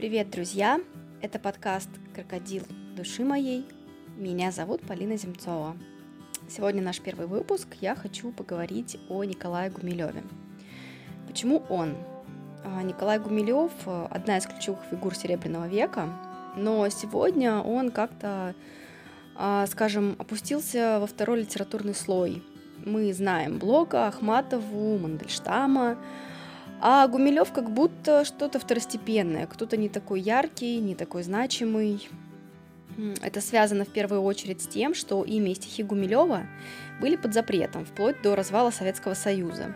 Привет, друзья! Это подкаст «Крокодил души моей». Меня зовут Полина Земцова. Сегодня наш первый выпуск. Я хочу поговорить о Николае Гумилеве. Почему он? А, Николай Гумилев – одна из ключевых фигур Серебряного века, но сегодня он как-то, а, скажем, опустился во второй литературный слой. Мы знаем Блока, Ахматову, Мандельштама, а Гумилев как будто что-то второстепенное, кто-то не такой яркий, не такой значимый. Это связано в первую очередь с тем, что имя и стихи Гумилева были под запретом, вплоть до развала Советского Союза.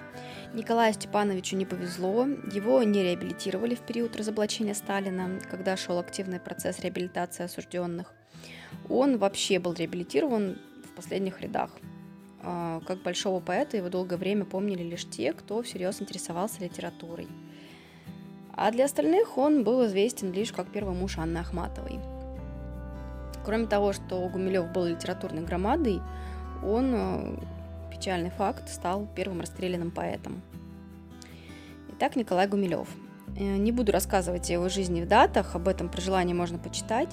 Николаю Степановичу не повезло, его не реабилитировали в период разоблачения Сталина, когда шел активный процесс реабилитации осужденных. Он вообще был реабилитирован в последних рядах. А, как большого поэта его долгое время помнили лишь те, кто всерьез интересовался литературой. А для остальных он был известен лишь как первый муж Анны Ахматовой. Кроме того, что Гумилев был литературной громадой, он, э, печальный факт, стал первым расстрелянным поэтом. Итак, Николай Гумилев. Э, не буду рассказывать о его жизни в датах, об этом при желании можно почитать.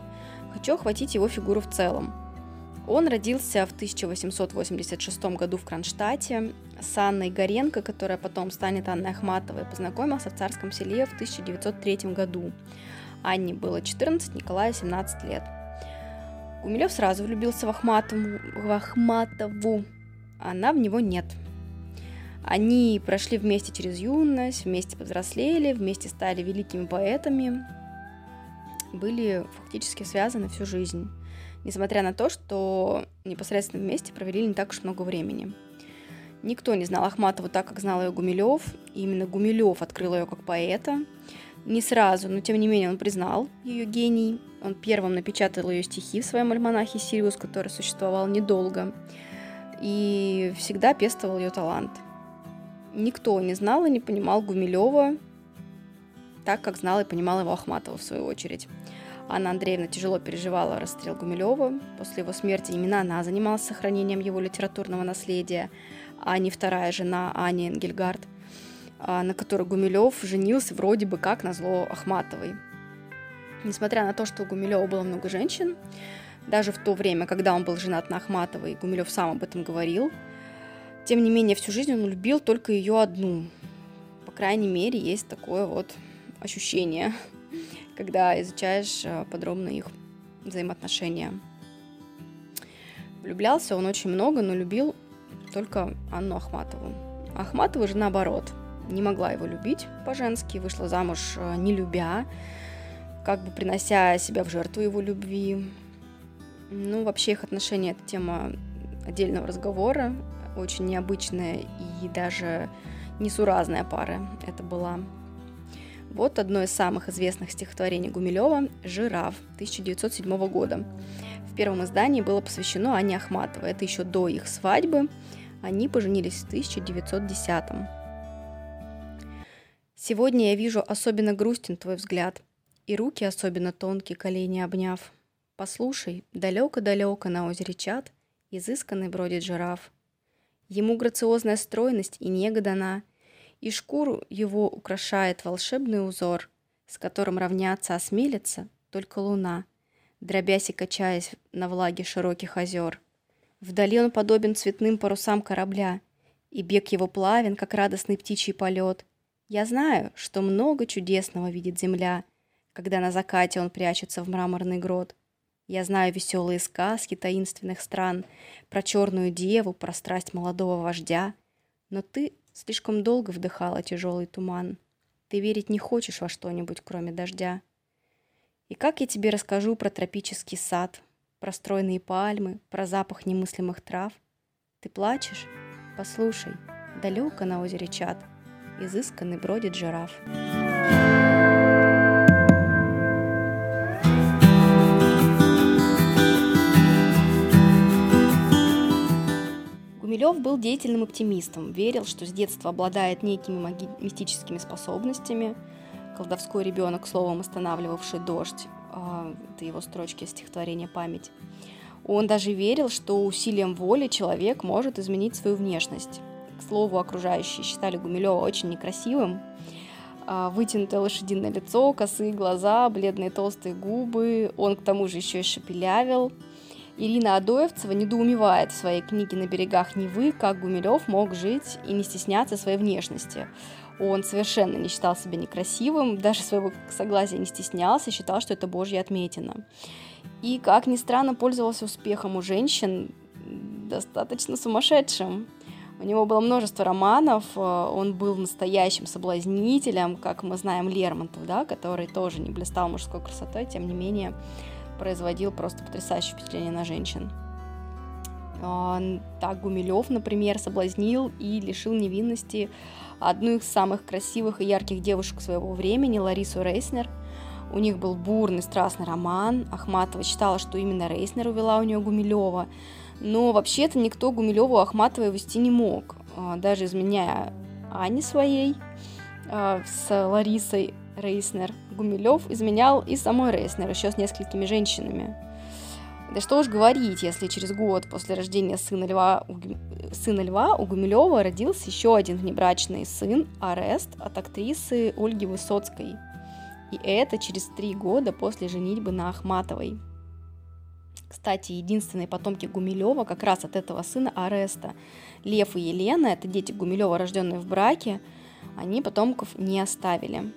Хочу охватить его фигуру в целом – он родился в 1886 году в Кронштадте с Анной Горенко, которая потом станет Анной Ахматовой, познакомился в Царском селе в 1903 году. Анне было 14, Николаю 17 лет. Гумилев сразу влюбился в Ахматову, в Ахматову. Она в него нет. Они прошли вместе через юность, вместе повзрослели, вместе стали великими поэтами, были фактически связаны всю жизнь несмотря на то, что непосредственно вместе провели не так уж много времени. Никто не знал Ахматову так, как знал ее Гумилев. И именно Гумилев открыл ее как поэта. Не сразу, но тем не менее он признал ее гений. Он первым напечатал ее стихи в своем альманахе «Сириус», который существовал недолго. И всегда пестовал ее талант. Никто не знал и не понимал Гумилева так, как знал и понимал его Ахматова в свою очередь. Анна Андреевна тяжело переживала расстрел Гумилева. После его смерти именно она занималась сохранением его литературного наследия, а не вторая жена Ани Энгельгард, а, на которой Гумилев женился вроде бы как на зло Ахматовой. Несмотря на то, что у Гумилева было много женщин, даже в то время, когда он был женат на Ахматовой, Гумилев сам об этом говорил, тем не менее, всю жизнь он любил только ее одну. По крайней мере, есть такое вот ощущение когда изучаешь э, подробно их взаимоотношения. Влюблялся он очень много, но любил только Анну Ахматову. Ахматова же наоборот, не могла его любить по-женски, вышла замуж э, не любя, как бы принося себя в жертву его любви. Ну, вообще их отношения – это тема отдельного разговора, очень необычная и даже несуразная пара это была. Вот одно из самых известных стихотворений Гумилева «Жираф» 1907 года. В первом издании было посвящено Ане Ахматовой. Это еще до их свадьбы. Они поженились в 1910 -м. Сегодня я вижу особенно грустен твой взгляд, и руки особенно тонкие, колени обняв. Послушай, далеко-далеко на озере чат, изысканный бродит жираф. Ему грациозная стройность и нега дана, и шкуру его украшает волшебный узор, с которым равняться осмелится только луна, дробясь и качаясь на влаге широких озер. Вдали он подобен цветным парусам корабля, и бег его плавен, как радостный птичий полет. Я знаю, что много чудесного видит земля, когда на закате он прячется в мраморный грот. Я знаю веселые сказки таинственных стран, про черную деву, про страсть молодого вождя. Но ты Слишком долго вдыхала тяжелый туман. Ты верить не хочешь во что-нибудь, кроме дождя. И как я тебе расскажу про тропический сад, про стройные пальмы, про запах немыслимых трав? Ты плачешь? Послушай, далеко на озере Чат, изысканный бродит жираф. Гумилев был деятельным оптимистом, верил, что с детства обладает некими маги- мистическими способностями. Колдовской ребенок, словом, останавливавший дождь. А, это его строчки стихотворения «Память». Он даже верил, что усилием воли человек может изменить свою внешность. К слову, окружающие считали Гумилева очень некрасивым, а, вытянутое лошадиное лицо, косые глаза, бледные толстые губы. Он к тому же еще и шепелявил. Ирина Адоевцева недоумевает в своей книге «На берегах Невы», как Гумилев мог жить и не стесняться своей внешности. Он совершенно не считал себя некрасивым, даже своего согласия не стеснялся, считал, что это божья отметина. И, как ни странно, пользовался успехом у женщин достаточно сумасшедшим. У него было множество романов, э, он был настоящим соблазнителем, как мы знаем Лермонтов, да, который тоже не блистал мужской красотой, тем не менее производил просто потрясающее впечатление на женщин. Так Гумилев, например, соблазнил и лишил невинности одну из самых красивых и ярких девушек своего времени, Ларису Рейснер. У них был бурный страстный роман. Ахматова считала, что именно Рейснер увела у нее Гумилева. Но вообще-то никто Гумилеву Ахматовой вести не мог, а, даже изменяя Ане своей а, с Ларисой Рейснер. Гумилев изменял и самой Рейснер, еще с несколькими женщинами. Да что уж говорить, если через год после рождения сына Льва, у, сына Льва у Гумилева родился еще один внебрачный сын, Арест, от актрисы Ольги Высоцкой. И это через три года после женитьбы на Ахматовой. Кстати, единственные потомки Гумилева как раз от этого сына Ареста. Лев и Елена, это дети Гумилева, рожденные в браке, они потомков не оставили.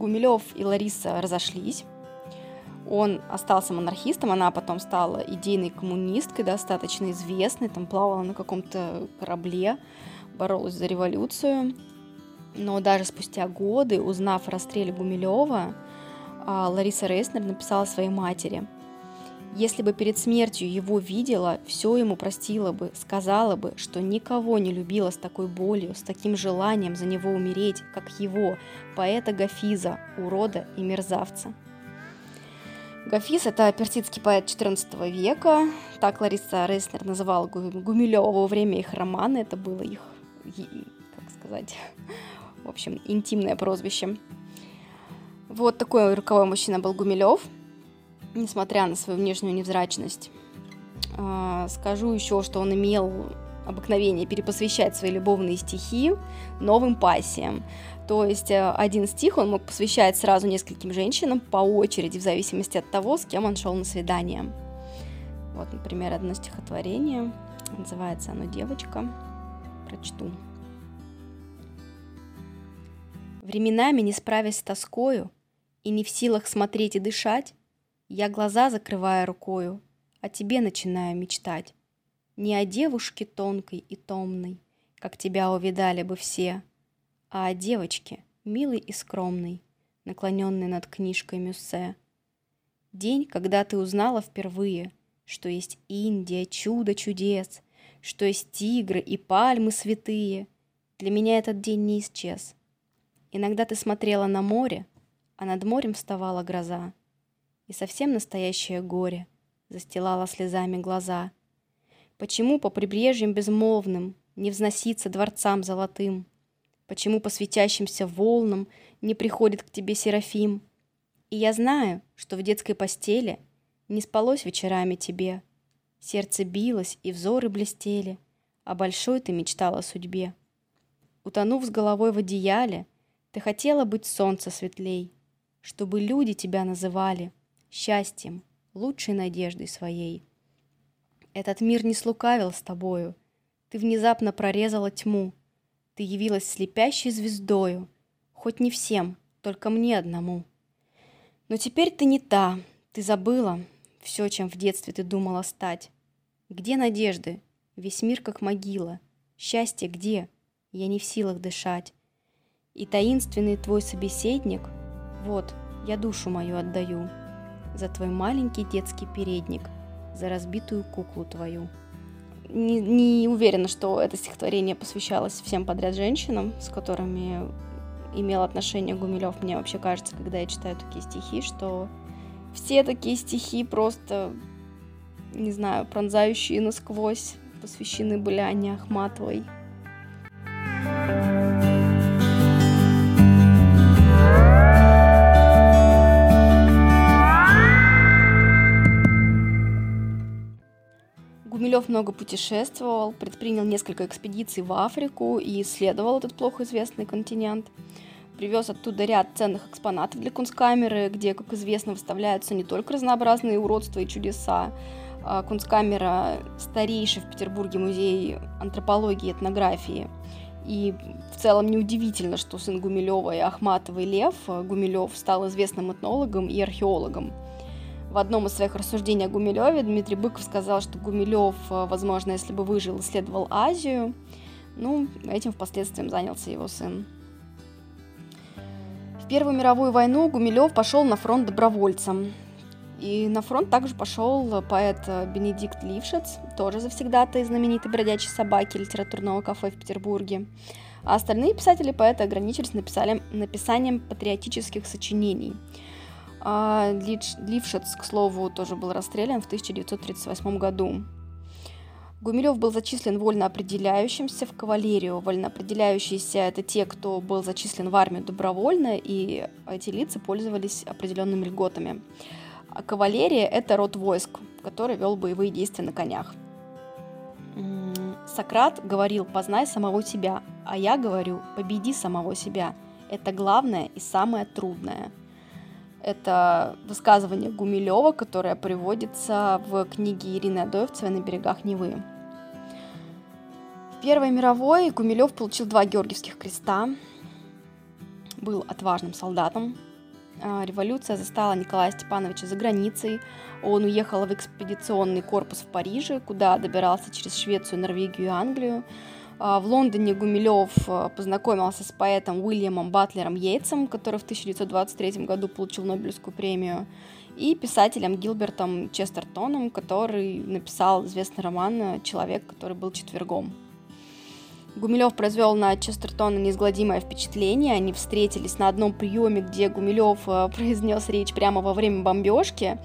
Гумилев и Лариса разошлись, он остался монархистом, она потом стала идейной коммунисткой, достаточно известной, там плавала на каком-то корабле, боролась за революцию. Но даже спустя годы, узнав о расстреле Гумилева, а, Лариса Рейснер написала своей матери. Если бы перед смертью его видела, все ему простила бы, сказала бы, что никого не любила с такой болью, с таким желанием за него умереть, как его, поэта Гафиза, урода и мерзавца. Гафиз – это персидский поэт XIV века. Так Лариса Рейснер называла Гумилева во время их романа. Это было их, как сказать, в общем, интимное прозвище. Вот такой роковой мужчина был Гумилев, несмотря на свою внешнюю невзрачность. А, скажу еще, что он имел обыкновение перепосвящать свои любовные стихи новым пассиям. То есть э, один стих он мог посвящать сразу нескольким женщинам по очереди, в зависимости от того, с кем он шел на свидание. Вот, например, одно стихотворение, называется оно «Девочка». Прочту. Временами, не справясь с тоскою и не в силах смотреть и дышать, я глаза закрывая рукою, о тебе начинаю мечтать. Не о девушке тонкой и томной, как тебя увидали бы все, а о девочке, милой и скромной, наклоненной над книжкой Мюссе. День, когда ты узнала впервые, что есть Индия, чудо чудес, что есть тигры и пальмы святые, для меня этот день не исчез. Иногда ты смотрела на море, а над морем вставала гроза, и совсем настоящее горе застилало слезами глаза. Почему по прибрежьям безмолвным не взноситься дворцам золотым, Почему по светящимся волнам не приходит к тебе Серафим? И я знаю, что в детской постели не спалось вечерами тебе. Сердце билось, и взоры блестели, а большой ты мечтала о судьбе. Утонув с головой в одеяле, ты хотела быть солнце светлей, чтобы люди тебя называли счастьем, лучшей надеждой своей. Этот мир не слукавил с тобою, ты внезапно прорезала тьму, ты явилась слепящей звездою, хоть не всем, только мне одному. Но теперь ты не та, ты забыла все, чем в детстве ты думала стать. Где надежды? Весь мир как могила. Счастье где? Я не в силах дышать. И таинственный твой собеседник, вот, я душу мою отдаю за твой маленький детский передник, за разбитую куклу твою не, не уверена, что это стихотворение посвящалось всем подряд женщинам, с которыми имел отношение Гумилев. Мне вообще кажется, когда я читаю такие стихи, что все такие стихи просто, не знаю, пронзающие насквозь, посвящены были Анне Ахматовой. Гумилев много путешествовал, предпринял несколько экспедиций в Африку и исследовал этот плохо известный континент. Привез оттуда ряд ценных экспонатов для кунсткамеры, где, как известно, выставляются не только разнообразные уродства и чудеса. А кунсткамера – старейший в Петербурге музей антропологии и этнографии. И в целом неудивительно, что сын Гумилева и Ахматовой Лев Гумилев стал известным этнологом и археологом – в одном из своих рассуждений о Гумилеве Дмитрий Быков сказал, что Гумилев, э, возможно, если бы выжил, исследовал Азию. Ну, этим впоследствии занялся его сын. В Первую мировую войну Гумилев пошел на фронт добровольцем. И на фронт также пошел поэт Бенедикт Лившиц, тоже завсегдатый знаменитой бродячей собаки литературного кафе в Петербурге. А остальные писатели-поэты ограничились написали, написанием патриотических сочинений – а к слову, тоже был расстрелян в 1938 году. Гумилев был зачислен вольно определяющимся в кавалерию. Вольно определяющиеся – это те, кто был зачислен в армию добровольно, и эти лица пользовались определенными льготами. А кавалерия – это род войск, который вел боевые действия на конях. Сократ говорил «познай самого себя», а я говорю «победи самого себя». Это главное и самое трудное – это высказывание Гумилева, которое приводится в книге Ирины Адоевцевой «На берегах Невы». В Первой мировой Гумилев получил два Георгиевских креста, был отважным солдатом. А, революция застала Николая Степановича за границей. Он уехал в экспедиционный корпус в Париже, куда добирался через Швецию, Норвегию и Англию. А, в Лондоне Гумилев а, познакомился с поэтом Уильямом Батлером Йейтсом, который в 1923 году получил Нобелевскую премию, и писателем Гилбертом Честертоном, который написал известный роман «Человек, который был четвергом». Гумилев произвел на Честертона неизгладимое впечатление. Они встретились на одном приеме, где Гумилев а, произнес речь прямо во время бомбежки.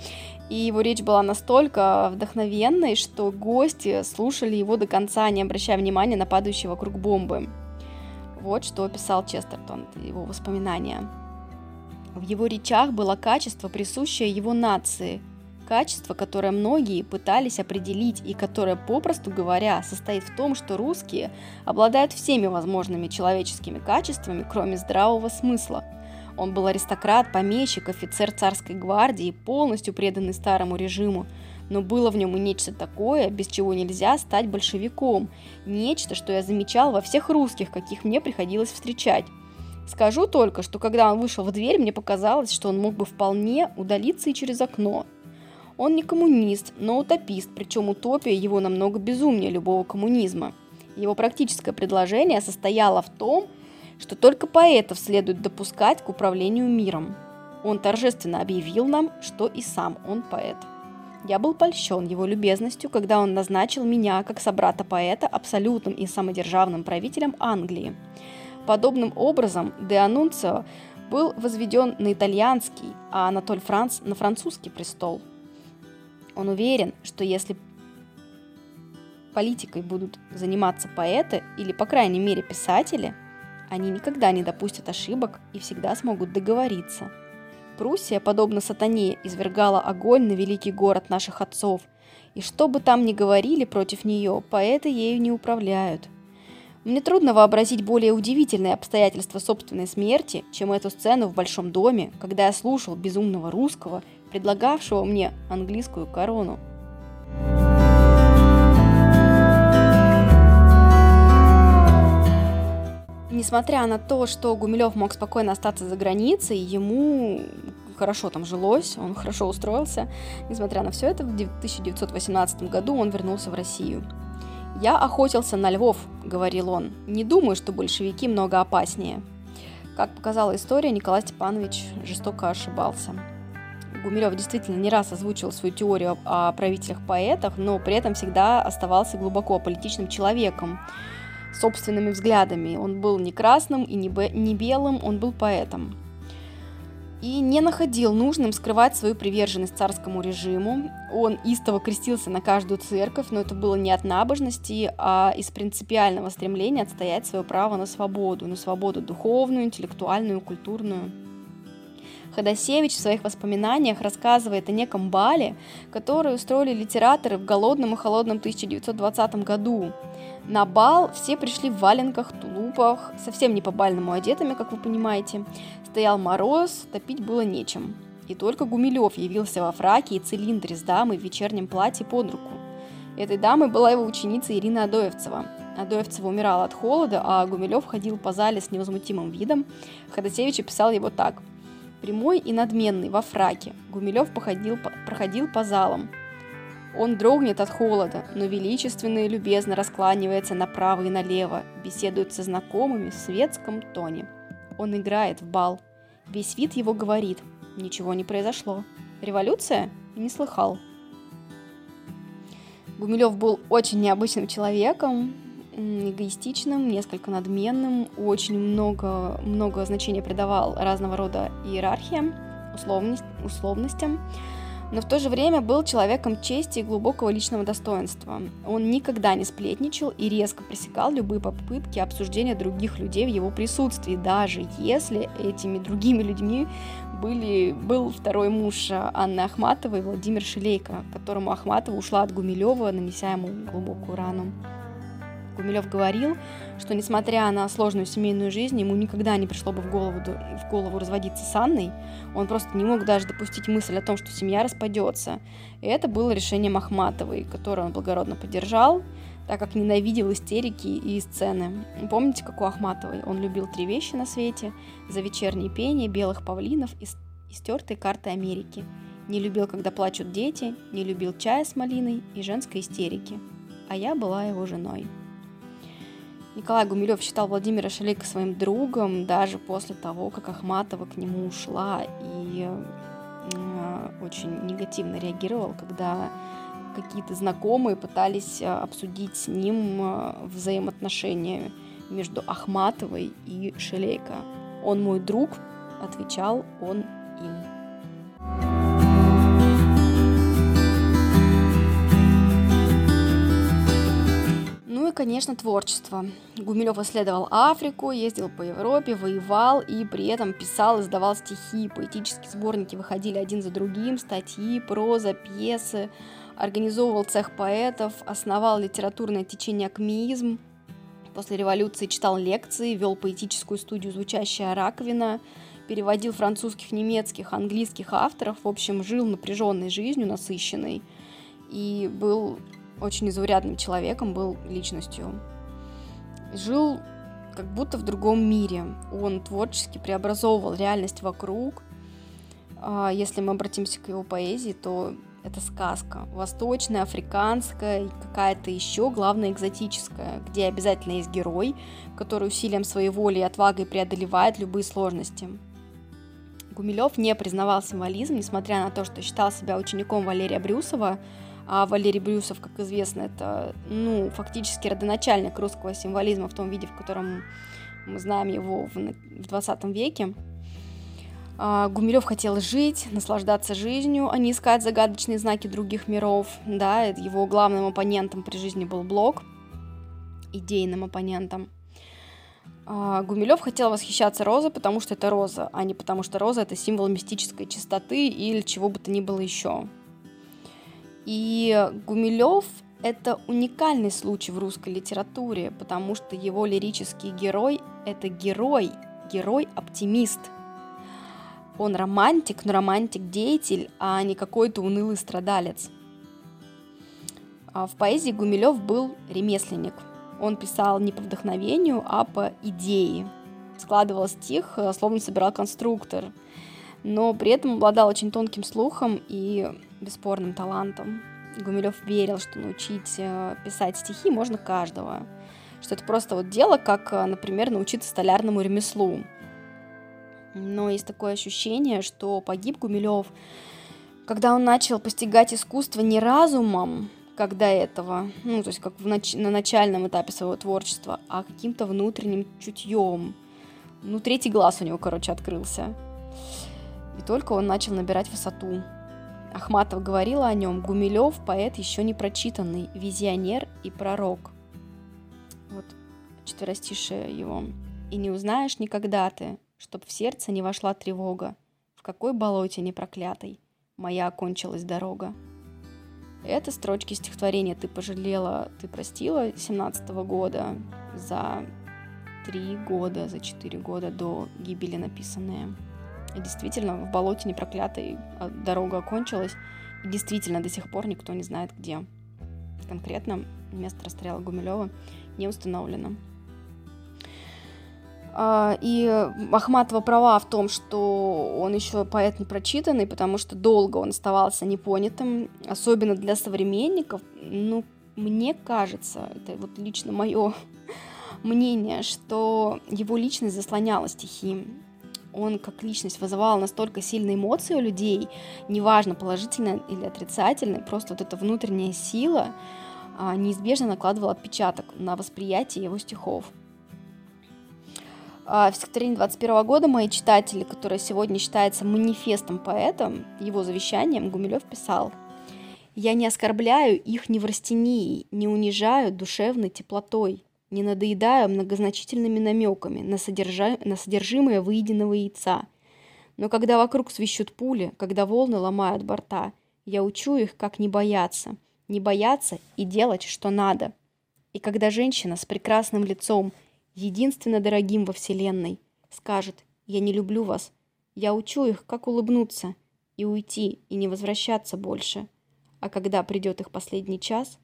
И его речь была настолько вдохновенной, что гости слушали его до конца, не обращая внимания на падающие вокруг бомбы. Вот что писал Честертон, его воспоминания. В его речах было качество, присущее его нации, качество, которое многие пытались определить и которое, попросту говоря, состоит в том, что русские обладают всеми возможными человеческими качествами, кроме здравого смысла – он был аристократ, помещик, офицер царской гвардии, полностью преданный старому режиму. Но было в нем и нечто такое, без чего нельзя стать большевиком. Нечто, что я замечал во всех русских, каких мне приходилось встречать. Скажу только, что когда он вышел в дверь, мне показалось, что он мог бы вполне удалиться и через окно. Он не коммунист, но утопист, причем утопия его намного безумнее любого коммунизма. Его практическое предложение состояло в том, что только поэтов следует допускать к управлению миром. Он торжественно объявил нам, что и сам он поэт. Я был польщен его любезностью, когда он назначил меня, как собрата-поэта, абсолютным и самодержавным правителем Англии. Подобным образом Де Анунцио был возведен на итальянский, а Анатоль Франц на французский престол. Он уверен, что если политикой будут заниматься поэты или, по крайней мере, писатели – они никогда не допустят ошибок и всегда смогут договориться. Пруссия, подобно сатане, извергала огонь на великий город наших отцов, и что бы там ни говорили против нее, поэты ею не управляют. Мне трудно вообразить более удивительные обстоятельства собственной смерти, чем эту сцену в большом доме, когда я слушал безумного русского, предлагавшего мне английскую корону. Несмотря на то, что Гумилев мог спокойно остаться за границей, ему хорошо там жилось, он хорошо устроился. Несмотря на все это, в 1918 году он вернулся в Россию. «Я охотился на львов», — говорил он. «Не думаю, что большевики много опаснее». Как показала история, Николай Степанович жестоко ошибался. Гумилев действительно не раз озвучивал свою теорию о правителях-поэтах, но при этом всегда оставался глубоко политичным человеком собственными взглядами. Он был не красным и не, бе- не белым, он был поэтом. И не находил нужным скрывать свою приверженность царскому режиму. Он истово крестился на каждую церковь, но это было не от набожности, а из принципиального стремления отстоять свое право на свободу, на свободу духовную, интеллектуальную, культурную. Ходосевич в своих воспоминаниях рассказывает о неком бале, который устроили литераторы в голодном и холодном 1920 году. На бал все пришли в валенках, тулупах, совсем не по-бальному одетыми, как вы понимаете. Стоял мороз, топить было нечем. И только Гумилев явился во фраке и цилиндре с дамой в вечернем платье под руку. Этой дамой была его ученица Ирина Адоевцева. Адоевцева умирала от холода, а Гумилев ходил по зале с невозмутимым видом. Ходосевич описал его так. Прямой и надменный, во фраке, Гумилев походил, проходил по залам. Он дрогнет от холода, но величественно и любезно раскланивается направо и налево, беседует со знакомыми в светском тоне. Он играет в бал. Весь вид его говорит, ничего не произошло. Революция? Не слыхал. Гумилев был очень необычным человеком, эгоистичным, несколько надменным, очень много, много значения придавал разного рода иерархиям, условность, условностям, но в то же время был человеком чести и глубокого личного достоинства. Он никогда не сплетничал и резко пресекал любые попытки обсуждения других людей в его присутствии, даже если этими другими людьми были, был второй муж Анны Ахматовой, Владимир Шилейко, которому Ахматова ушла от Гумилева, нанеся ему глубокую рану. Гумилев говорил, что несмотря на сложную семейную жизнь, ему никогда не пришло бы в голову, в голову разводиться с Анной. Он просто не мог даже допустить мысль о том, что семья распадется. И это было решение Ахматовой, которое он благородно поддержал, так как ненавидел истерики и сцены. Помните, как у Ахматовой? Он любил три вещи на свете – за вечернее пение, белых павлинов и, стертые карты Америки. Не любил, когда плачут дети, не любил чая с малиной и женской истерики. А я была его женой. Николай Гумилев считал Владимира Шалейка своим другом даже после того, как Ахматова к нему ушла и э, очень негативно реагировал, когда какие-то знакомые пытались э, обсудить с ним э, взаимоотношения между Ахматовой и Шелейко. «Он мой друг», — отвечал он конечно, творчество. Гумилев исследовал Африку, ездил по Европе, воевал и при этом писал, издавал стихи. Поэтические сборники выходили один за другим, статьи, проза, пьесы. Организовывал цех поэтов, основал литературное течение акмеизм. После революции читал лекции, вел поэтическую студию «Звучащая раковина», переводил французских, немецких, английских авторов, в общем, жил напряженной жизнью, насыщенной, и был очень незаурядным человеком, был личностью. Жил как будто в другом мире. Он творчески преобразовывал реальность вокруг. А, если мы обратимся к его поэзии, то это сказка. Восточная, африканская, какая-то еще, главное, экзотическая, где обязательно есть герой, который усилием своей воли и отвагой преодолевает любые сложности. Гумилев не признавал символизм, несмотря на то, что считал себя учеником Валерия Брюсова, а Валерий Брюсов, как известно, это, ну, фактически родоначальник русского символизма в том виде, в котором мы знаем его в, в 20 веке. А, Гумилев хотел жить, наслаждаться жизнью, а не искать загадочные знаки других миров. Да, его главным оппонентом при жизни был Блок, идейным оппонентом. А, Гумилев хотел восхищаться розой, потому что это роза, а не потому что роза это символ мистической чистоты или чего бы то ни было еще. И Гумилев – это уникальный случай в русской литературе, потому что его лирический герой – это герой, герой-оптимист. Он романтик, но романтик-деятель, а не какой-то унылый страдалец. А в поэзии Гумилев был ремесленник. Он писал не по вдохновению, а по идее. Складывал стих, э, словно собирал конструктор – но при этом обладал очень тонким слухом и бесспорным талантом. Гумилев верил, что научить э, писать стихи можно каждого, что это просто вот дело, как, э, например, научиться столярному ремеслу. Но есть такое ощущение, что погиб Гумилев, когда он начал постигать искусство не разумом, как до этого, ну, то есть как в нач- на начальном этапе своего творчества, а каким-то внутренним чутьем. Ну, третий глаз у него, короче, открылся. И только он начал набирать высоту. Ахматов говорила о нем, Гумилев – поэт еще не прочитанный, визионер и пророк. Вот четверостишее его. «И не узнаешь никогда ты, чтоб в сердце не вошла тревога, в какой болоте непроклятой моя окончилась дорога. Это строчки стихотворения «Ты пожалела, ты простила» 17 года за три года, за четыре года до гибели написанные. И действительно, в болоте непроклятой а, дорога окончилась, и действительно до сих пор никто не знает, где. Конкретно место расстрела Гумилева не установлено. А, и Ахматова права в том, что он еще поэт непрочитанный, потому что долго он оставался непонятым, особенно для современников. Ну, мне кажется, это вот лично мое мнение, что его личность заслоняла стихи. Он как личность вызывал настолько сильные эмоции у людей, неважно, положительная или отрицательная, просто вот эта внутренняя сила а, неизбежно накладывала отпечаток на восприятие его стихов. А, в стихотворении 21 года мои читатели, которое сегодня считается манифестом поэта, его завещанием, Гумилев писал «Я не оскорбляю их неврастенией, не унижаю душевной теплотой, не надоедаю многозначительными намеками на, содержа... на содержимое выеденного яйца. Но когда вокруг свищут пули, когда волны ломают борта, я учу их, как не бояться, не бояться и делать, что надо. И когда женщина с прекрасным лицом – единственно дорогим во Вселенной, скажет «Я не люблю вас», я учу их, как улыбнуться и уйти, и не возвращаться больше. А когда придет их последний час,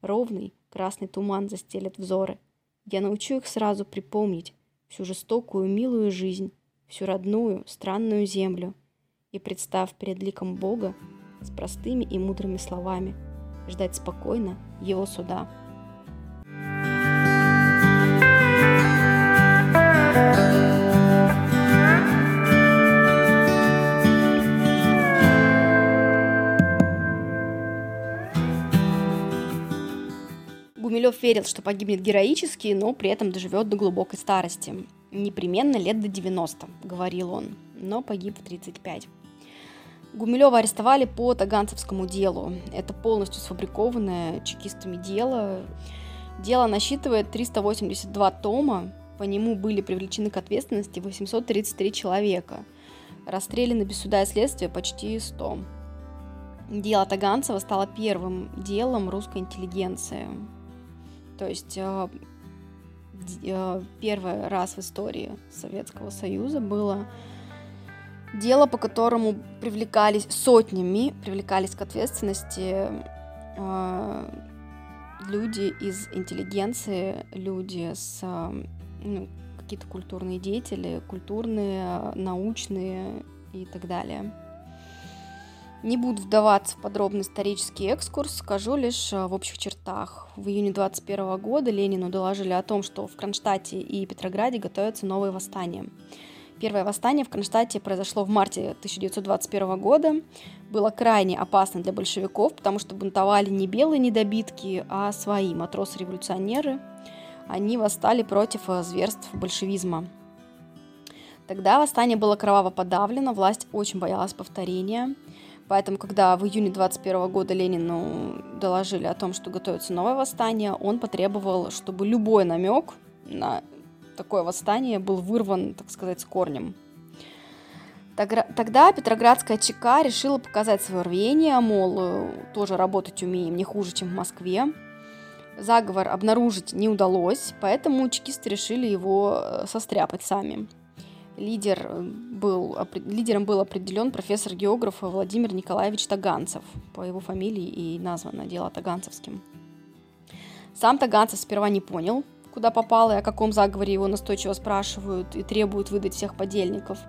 ровный красный туман застелет взоры. Я научу их сразу припомнить всю жестокую, милую жизнь, всю родную, странную землю. И, представ перед ликом Бога, с простыми и мудрыми словами, ждать спокойно Его суда. Гумилев верил, что погибнет героически, но при этом доживет до глубокой старости. Непременно лет до 90, говорил он, но погиб в 35. Гумилева арестовали по Таганцевскому делу. Это полностью сфабрикованное чекистами дело. Дело насчитывает 382 тома. По нему были привлечены к ответственности 833 человека. Расстреляны без суда и следствия почти 100. Дело Таганцева стало первым делом русской интеллигенции. То есть э, э, первый раз в истории Советского Союза было дело, по которому привлекались сотнями, привлекались к ответственности э, люди из интеллигенции, люди с ну, какие-то культурные деятели, культурные, научные и так далее. Не буду вдаваться в подробный исторический экскурс, скажу лишь э, в общих чертах. В июне 21 года Ленину доложили о том, что в Кронштадте и Петрограде готовятся новые восстания. Первое восстание в Кронштадте произошло в марте 1921 года. Было крайне опасно для большевиков, потому что бунтовали не белые недобитки, а свои матросы-революционеры. Они восстали против э, зверств большевизма. Тогда восстание было кроваво подавлено, власть очень боялась повторения. Поэтому, когда в июне 21 года Ленину доложили о том, что готовится новое восстание, он потребовал, чтобы любой намек на такое восстание был вырван, так сказать, с корнем. Тогда Петроградская ЧК решила показать свое рвение, мол, тоже работать умеем не хуже, чем в Москве. Заговор обнаружить не удалось, поэтому чекисты решили его э, состряпать сами лидер э, был, лидером был определен профессор географа Владимир Николаевич Таганцев. По его фамилии и названо дело Таганцевским. Сам Таганцев сперва не понял, куда попал и о каком заговоре его настойчиво спрашивают и требуют выдать всех подельников –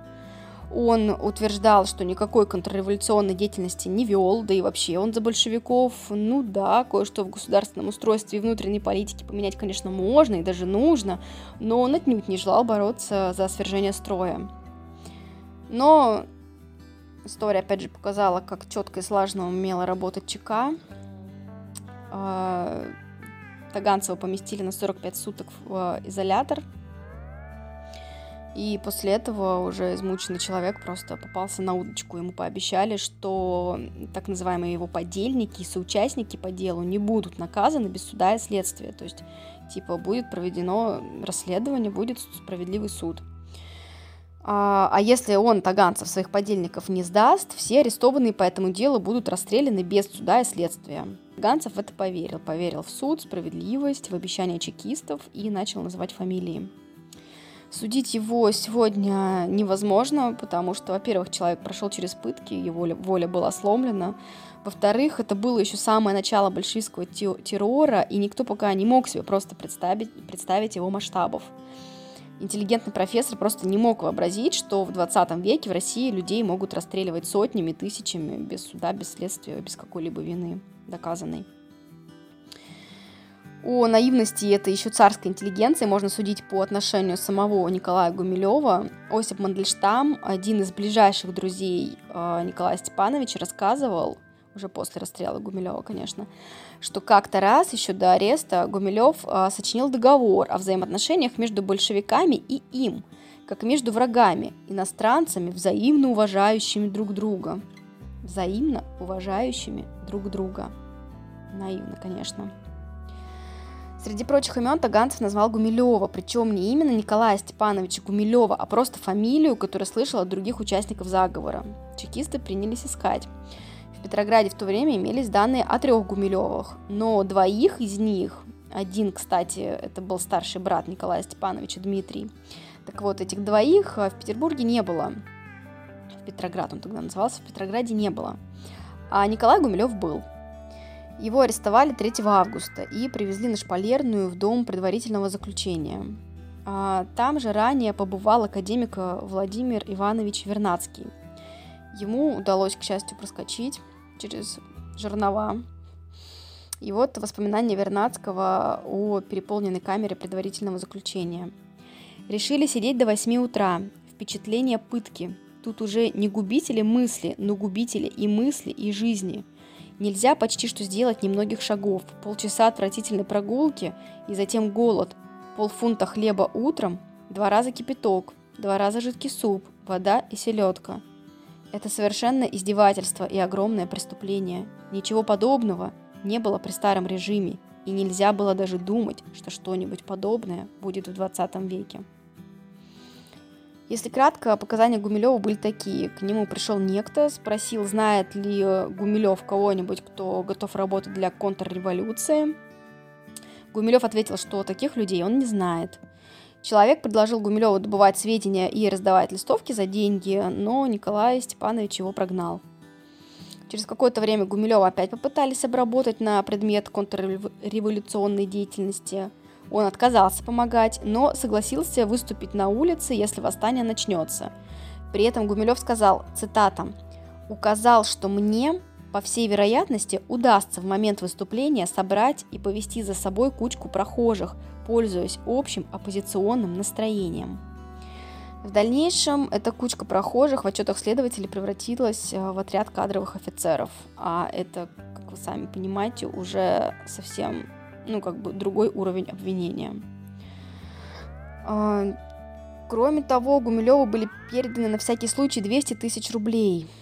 он утверждал, что никакой контрреволюционной деятельности не вел, да и вообще он за большевиков. Ну да, кое-что в государственном устройстве и внутренней политике поменять, конечно, можно и даже нужно, но он отнюдь не желал бороться за свержение строя. Но история, опять же, показала, как четко и слаженно умела работать ЧК. А, Таганцева поместили на 45 суток в изолятор – и после этого уже измученный человек просто попался на удочку. Ему пообещали, что так называемые его подельники и соучастники по делу не будут наказаны без суда и следствия. То есть, типа, будет проведено расследование, будет справедливый суд. А, а если он, Таганцев, своих подельников не сдаст, все арестованные по этому делу будут расстреляны без суда и следствия. Таганцев это поверил. Поверил в суд, справедливость, в обещания чекистов и начал называть фамилии. Судить его сегодня невозможно, потому что, во-первых, человек прошел через пытки, его воля, была сломлена. Во-вторых, это было еще самое начало большевистского террора, и никто пока не мог себе просто представить, представить его масштабов интеллигентный профессор просто не мог вообразить, что в 20 веке в России людей могут расстреливать сотнями, тысячами, без суда, без следствия, без какой-либо вины доказанной. О наивности этой еще царской интеллигенции можно судить по отношению самого Николая Гумилева. Осип Мандельштам, один из ближайших друзей э, Николая Степановича, рассказывал, уже после расстрела Гумилева, конечно, что как-то раз еще до ареста Гумилев а, сочинил договор о взаимоотношениях между большевиками и им, как между врагами, иностранцами, взаимно уважающими друг друга. Взаимно уважающими друг друга. Наивно, конечно. Среди прочих имен Таганцев назвал Гумилева, причем не именно Николая Степановича Гумилева, а просто фамилию, которую слышал от других участников заговора. Чекисты принялись искать. Петрограде в то время имелись данные о трех Гумилевых, но двоих из них, один, кстати, это был старший брат Николая Степановича Дмитрий, так вот, этих двоих в Петербурге не было. В Петроград он тогда назывался, в Петрограде не было. А Николай Гумилев был. Его арестовали 3 августа и привезли на Шпалерную в дом предварительного заключения. А там же ранее побывал академик Владимир Иванович Вернадский. Ему удалось, к счастью, проскочить через жернова. И вот воспоминания Вернадского о переполненной камере предварительного заключения. Решили сидеть до 8 утра. Впечатление пытки. Тут уже не губители мысли, но губители и мысли, и жизни. Нельзя почти что сделать немногих шагов. Полчаса отвратительной прогулки и затем голод. Полфунта хлеба утром, два раза кипяток, два раза жидкий суп, вода и селедка – это совершенно издевательство и огромное преступление. Ничего подобного не было при старом режиме, и нельзя было даже думать, что что-нибудь подобное будет в 20 веке. Если кратко, показания Гумилева были такие. К нему пришел некто, спросил, знает ли Гумилев кого-нибудь, кто готов работать для контрреволюции. Гумилев ответил, что таких людей он не знает – Человек предложил Гумилеву добывать сведения и раздавать листовки за деньги, но Николай Степанович его прогнал. Через какое-то время Гумилева опять попытались обработать на предмет контрреволюционной деятельности. Он отказался помогать, но согласился выступить на улице, если восстание начнется. При этом Гумилев сказал, цитата, «Указал, что мне, по всей вероятности, удастся в момент выступления собрать и повести за собой кучку прохожих, пользуясь общим оппозиционным настроением. В дальнейшем эта кучка прохожих в отчетах следователей превратилась э, в отряд кадровых офицеров, а это, как вы сами понимаете, уже совсем, ну, как бы другой уровень обвинения. А, кроме того, Гумилеву были переданы на всякий случай 200 тысяч рублей –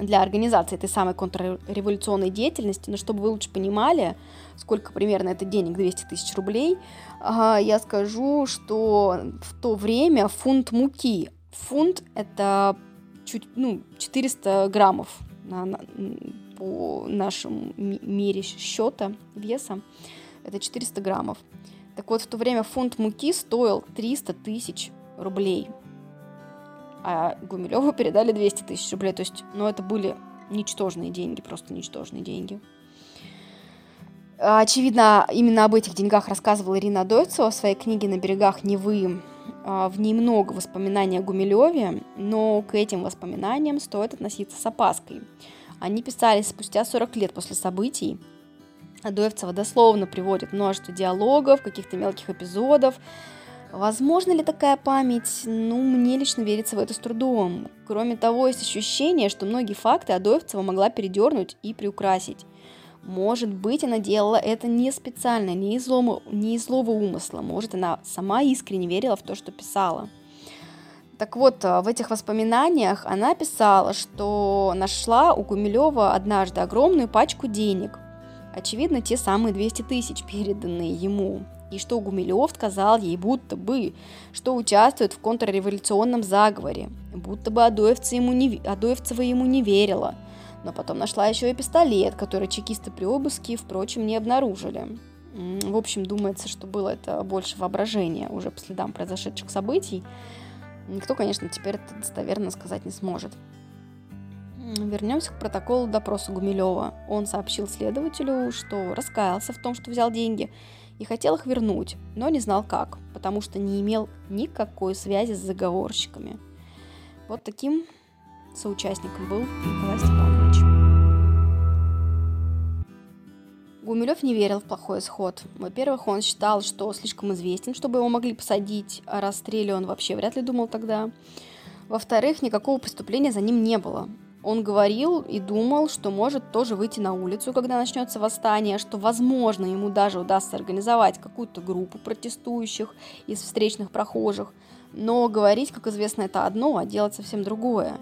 для организации этой самой контрреволюционной деятельности, но чтобы вы лучше понимали, сколько примерно это денег, 200 тысяч рублей, я скажу, что в то время фунт муки, фунт это чуть, ну, 400 граммов на, на, по нашему мере счета веса, это 400 граммов. Так вот, в то время фунт муки стоил 300 тысяч рублей а Гумилеву передали 200 тысяч рублей. То есть, ну, это были ничтожные деньги, просто ничтожные деньги. Очевидно, именно об этих деньгах рассказывала Ирина Дойцева в своей книге «На берегах Невы». А, в ней много воспоминаний о Гумилеве, но к этим воспоминаниям стоит относиться с опаской. Они писались спустя 40 лет после событий. Адоевцева дословно приводит множество диалогов, каких-то мелких эпизодов, Возможно ли такая память? Ну, мне лично верится в это с трудом. Кроме того, есть ощущение, что многие факты Адоевцева могла передернуть и приукрасить. Может быть, она делала это не специально, не из, злого, не из злого умысла. Может, она сама искренне верила в то, что писала. Так вот, в этих воспоминаниях она писала, что нашла у Гумилева однажды огромную пачку денег. Очевидно, те самые 200 тысяч, переданные ему. И что Гумилев сказал ей будто бы, что участвует в контрреволюционном заговоре. Будто бы Адоевца ему не, Адоевцева ему не верила. Но потом нашла еще и пистолет, который чекисты при обыске, впрочем, не обнаружили. В общем, думается, что было это больше воображения уже по следам произошедших событий. Никто, конечно, теперь это достоверно сказать не сможет. Вернемся к протоколу допроса Гумилева. Он сообщил следователю, что раскаялся в том, что взял деньги, и хотел их вернуть, но не знал как, потому что не имел никакой связи с заговорщиками. Вот таким соучастником был Николай Степанович. Гумилев не верил в плохой исход. Во-первых, он считал, что слишком известен, чтобы его могли посадить, а расстреле он вообще вряд ли думал тогда. Во-вторых, никакого преступления за ним не было. Он говорил и думал, что может тоже выйти на улицу, когда начнется восстание, что, возможно, ему даже удастся организовать какую-то группу протестующих из встречных прохожих. Но говорить, как известно, это одно, а делать совсем другое.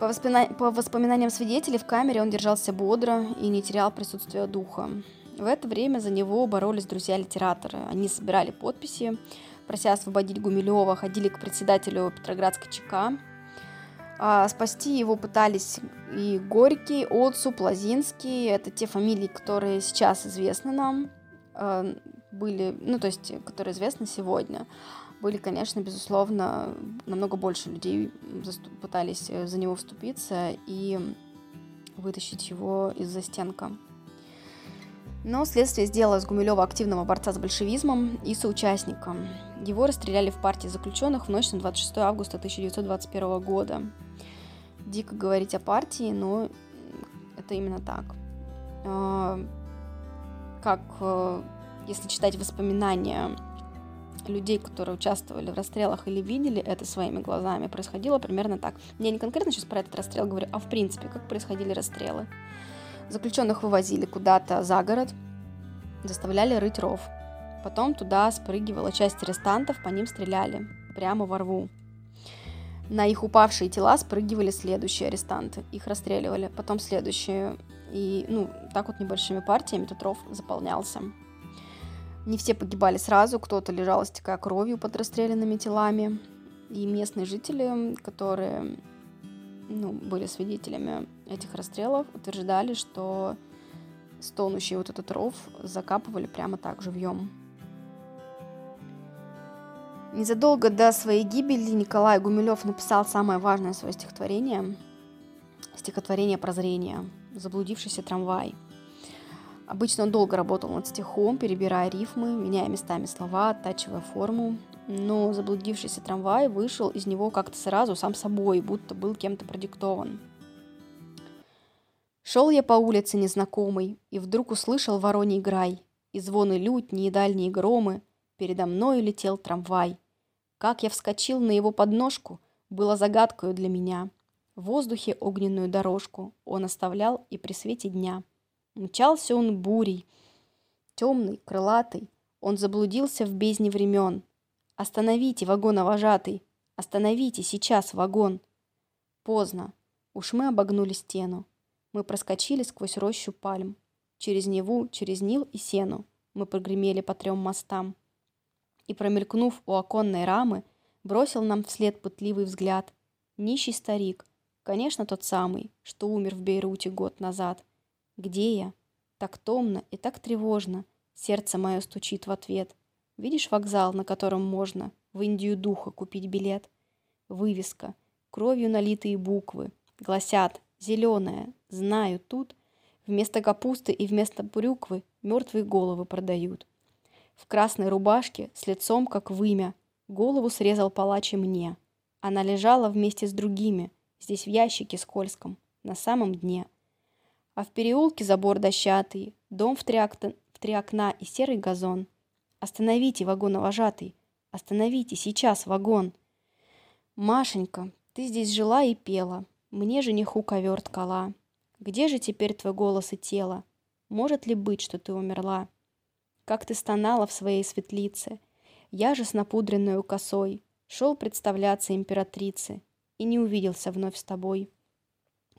По, воспомина... По воспоминаниям свидетелей, в камере он держался бодро и не терял присутствия духа. В это время за него боролись друзья-литераторы. Они собирали подписи, прося освободить Гумилева, ходили к председателю Петроградской ЧК, а, спасти его пытались и Горький, Отцу, Плазинский. Это те фамилии, которые сейчас известны нам, а, были, ну, то есть, которые известны сегодня. Были, конечно, безусловно, намного больше людей пытались за него вступиться и вытащить его из-за стенка. Но следствие сделало из Гумилева активного борца с большевизмом и соучастником. Его расстреляли в партии заключенных в ночь на 26 августа 1921 года. Дико говорить о партии, но это именно так. А, как, э, если читать воспоминания людей, которые участвовали в расстрелах или видели это своими глазами, происходило примерно так. Я не конкретно сейчас про этот расстрел говорю, а в принципе, как происходили расстрелы. Заключенных вывозили куда-то за город, заставляли рыть ров. Потом туда спрыгивала часть арестантов, по ним стреляли, прямо во рву. На их упавшие тела спрыгивали следующие арестанты, их расстреливали, потом следующие. И, ну, так вот небольшими партиями этот ров заполнялся. Не все погибали сразу, кто-то лежал, истекая кровью под расстрелянными телами. И местные жители, которые ну, были свидетелями этих расстрелов, утверждали, что стонущий вот этот ров закапывали прямо так, живьем. Незадолго до своей гибели Николай Гумилев написал самое важное свое стихотворение, стихотворение «Прозрение», «Заблудившийся трамвай». Обычно он долго работал над стихом, перебирая рифмы, меняя местами слова, оттачивая форму, но заблудившийся трамвай вышел из него как-то сразу сам собой, будто был кем-то продиктован. Шел я по улице незнакомой, и вдруг услышал вороний грай, и звоны лютни, и дальние громы, передо мною летел трамвай. Как я вскочил на его подножку, было загадкою для меня. В воздухе огненную дорожку он оставлял и при свете дня. Мчался он бурей, темный, крылатый, он заблудился в бездне времен, Остановите, вагоновожатый! Остановите сейчас вагон! Поздно. Уж мы обогнули стену. Мы проскочили сквозь рощу пальм. Через Неву, через Нил и Сену мы прогремели по трем мостам. И, промелькнув у оконной рамы, бросил нам вслед пытливый взгляд. Нищий старик, конечно, тот самый, что умер в Бейруте год назад. Где я? Так томно и так тревожно. Сердце мое стучит в ответ. Видишь вокзал, на котором можно в Индию духа купить билет? Вывеска, кровью налитые буквы, гласят «Зеленая, знаю, тут вместо капусты и вместо брюквы мертвые головы продают». В красной рубашке, с лицом как вымя, голову срезал палач и мне. Она лежала вместе с другими, здесь в ящике скользком, на самом дне. А в переулке забор дощатый, дом в три, окна, в три окна и серый газон – Остановите, вагоновожатый! Остановите, сейчас вагон!» «Машенька, ты здесь жила и пела, мне жениху ковер ткала. Где же теперь твой голос и тело? Может ли быть, что ты умерла? Как ты стонала в своей светлице, я же с напудренной косой шел представляться императрице и не увиделся вновь с тобой.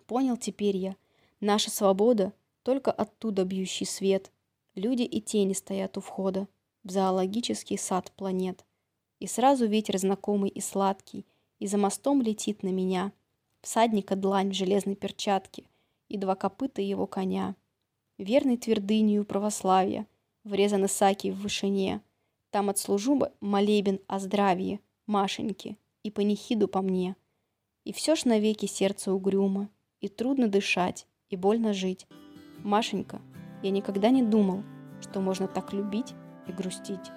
Понял теперь я, наша свобода только оттуда бьющий свет. Люди и тени стоят у входа в зоологический сад планет. И сразу ветер знакомый и сладкий, и за мостом летит на меня. Всадника длань в железной перчатке, и два копыта его коня. Верный твердынью православия, врезан Исаки в вышине. Там отслужу молебен о здравии, Машеньки, и панихиду по мне. И все ж навеки сердце угрюмо, и трудно дышать, и больно жить. Машенька, я никогда не думал, что можно так любить и грустить.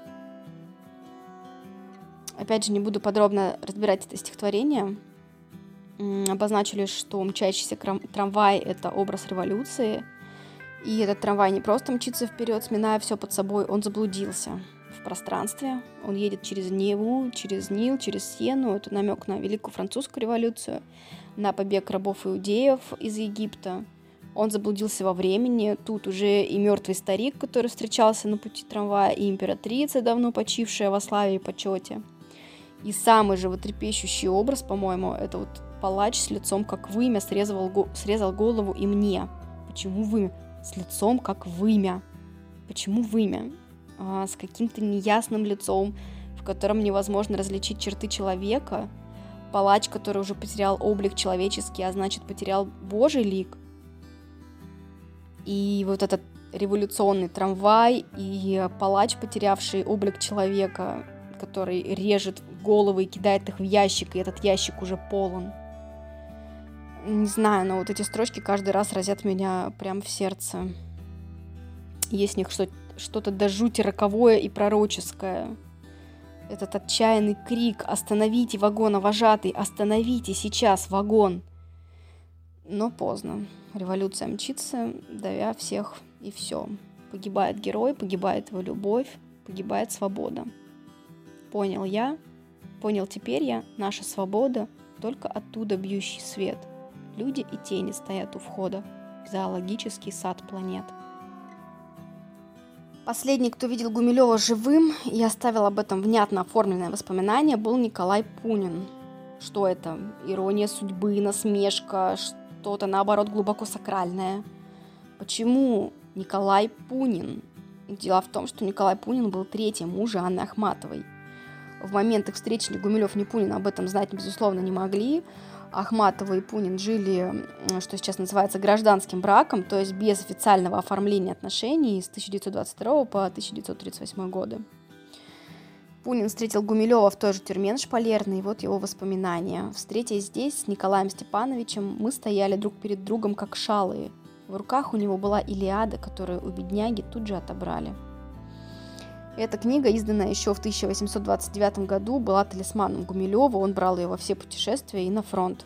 Опять же, не буду подробно разбирать это стихотворение. Обозначу лишь, что мчащийся трамвай — это образ революции. И этот трамвай не просто мчится вперед, сминая все под собой, он заблудился в пространстве. Он едет через Неву, через Нил, через Сену. Это намек на Великую Французскую революцию, на побег рабов иудеев из Египта. Он заблудился во времени. Тут уже и мертвый старик, который встречался на пути трамвая, и императрица, давно почившая во славе и почете. И самый животрепещущий образ, по-моему, это вот палач с лицом как вымя срезал, срезал голову и мне. Почему вымя? С лицом как вымя. Почему вымя? А, с каким-то неясным лицом, в котором невозможно различить черты человека. Палач, который уже потерял облик человеческий, а значит потерял божий лик. И вот этот революционный трамвай и палач, потерявший облик человека, который режет головы и кидает их в ящик, и этот ящик уже полон. Не знаю, но вот эти строчки каждый раз разят меня прямо в сердце. Есть в них что-то до жути роковое и пророческое. Этот отчаянный крик «Остановите вагон, вожатый! Остановите сейчас вагон!» Но поздно. Революция мчится, давя всех и все. Погибает герой, погибает его любовь, погибает свобода. Понял я, понял теперь я, наша свобода, только оттуда бьющий свет. Люди и тени стоят у входа в зоологический сад планет. Последний, кто видел Гумилева живым и оставил об этом внятно оформленное воспоминание, был Николай Пунин. Что это? Ирония судьбы, насмешка, что-то, наоборот, глубоко сакральное. Почему Николай Пунин? Дело в том, что Николай Пунин был третьим мужем Анны Ахматовой. В момент их встречи ни Гумилев, ни Пунин об этом знать, безусловно, не могли. Ахматова и Пунин жили, что сейчас называется, гражданским браком, то есть без официального оформления отношений с 1922 по 1938 годы. Пунин встретил Гумилева в той же тюрьме на Шпалерной, и вот его воспоминания. Встретясь здесь с Николаем Степановичем, мы стояли друг перед другом как шалые. В руках у него была Илиада, которую у бедняги тут же отобрали. Эта книга, изданная еще в 1829 году, была талисманом Гумилева, он брал ее во все путешествия и на фронт.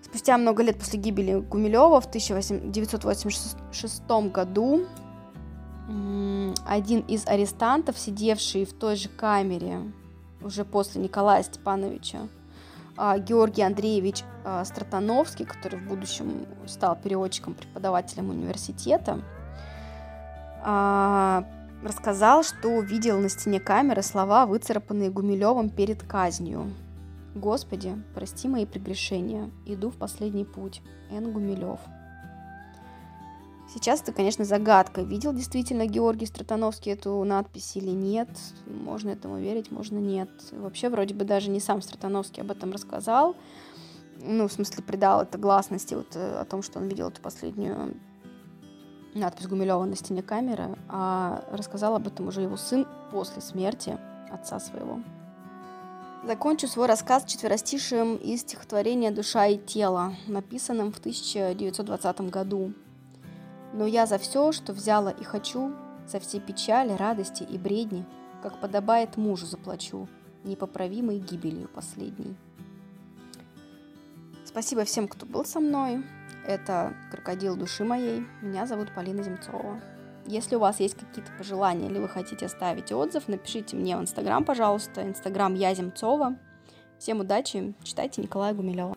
Спустя много лет после гибели Гумилева в 1986 году один из арестантов, сидевший в той же камере уже после Николая Степановича, а, Георгий Андреевич а, Стратановский, который в будущем стал переводчиком, преподавателем университета, а, рассказал, что увидел на стене камеры слова, выцарапанные Гумилевым перед казнью. «Господи, прости мои прегрешения, иду в последний путь. Н. Гумилев». Сейчас это, конечно, загадка. Видел действительно Георгий Стратановский эту надпись или нет? Можно этому верить, можно нет. Вообще, вроде бы даже не сам Стратановский об этом рассказал. Ну, в смысле, придал это гласности вот э, о том, что он видел эту последнюю надпись Гумилева на стене камеры, а рассказал об этом уже его сын после смерти отца своего. Закончу свой рассказ четверостишием из стихотворения «Душа и тело», написанным в 1920 году. Но я за все, что взяла и хочу, за все печали, радости и бредни, как подобает мужу заплачу, непоправимой гибелью последней. Спасибо всем, кто был со мной. Это «Крокодил души моей». Меня зовут Полина Земцова. Если у вас есть какие-то пожелания или вы хотите оставить отзыв, напишите мне в Инстаграм, пожалуйста. Инстаграм я Земцова. Всем удачи, читайте Николая Гумилева.